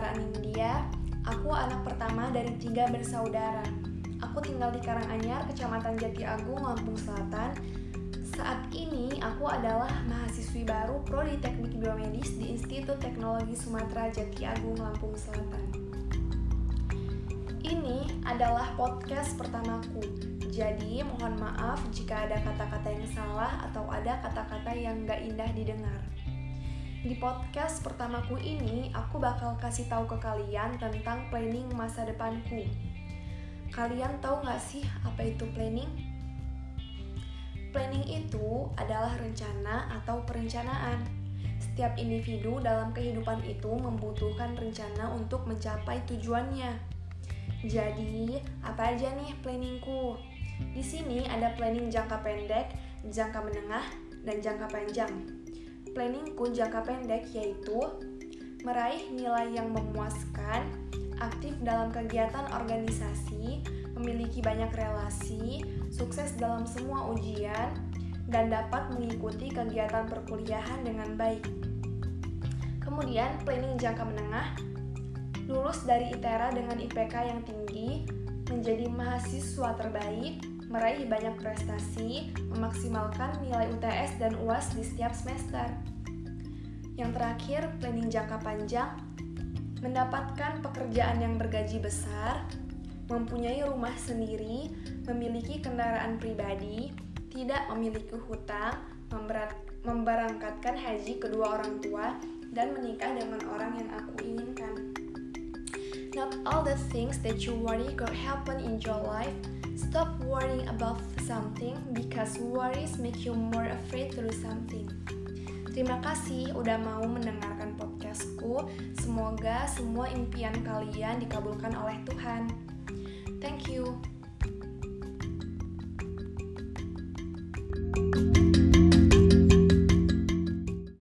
Sarah Anindya. Aku anak pertama dari tiga bersaudara. Aku tinggal di Karanganyar, Kecamatan Jati Agung, Lampung Selatan. Saat ini aku adalah mahasiswi baru Prodi Teknik Biomedis di Institut Teknologi Sumatera Jati Agung, Lampung Selatan. Ini adalah podcast pertamaku. Jadi mohon maaf jika ada kata-kata yang salah atau ada kata-kata yang gak indah didengar. Di podcast pertamaku ini, aku bakal kasih tahu ke kalian tentang planning masa depanku. Kalian tahu gak sih apa itu planning? Planning itu adalah rencana atau perencanaan. Setiap individu dalam kehidupan itu membutuhkan rencana untuk mencapai tujuannya. Jadi, apa aja nih planningku? Di sini ada planning jangka pendek, jangka menengah, dan jangka panjang. Planningku jangka pendek yaitu meraih nilai yang memuaskan, aktif dalam kegiatan organisasi, memiliki banyak relasi, sukses dalam semua ujian, dan dapat mengikuti kegiatan perkuliahan dengan baik. Kemudian, planning jangka menengah, lulus dari ITERA dengan IPK yang tinggi, menjadi mahasiswa terbaik, meraih banyak prestasi, memaksimalkan nilai UTS dan UAS di setiap semester. Yang terakhir, planning jangka panjang, mendapatkan pekerjaan yang bergaji besar, mempunyai rumah sendiri, memiliki kendaraan pribadi, tidak memiliki hutang, memberangkatkan haji kedua orang tua, dan menikah dengan orang yang aku inginkan. Not all the things that you worry could happen in your life, Stop worrying about something because worries make you more afraid to do something. Terima kasih udah mau mendengarkan podcastku. Semoga semua impian kalian dikabulkan oleh Tuhan. Thank you.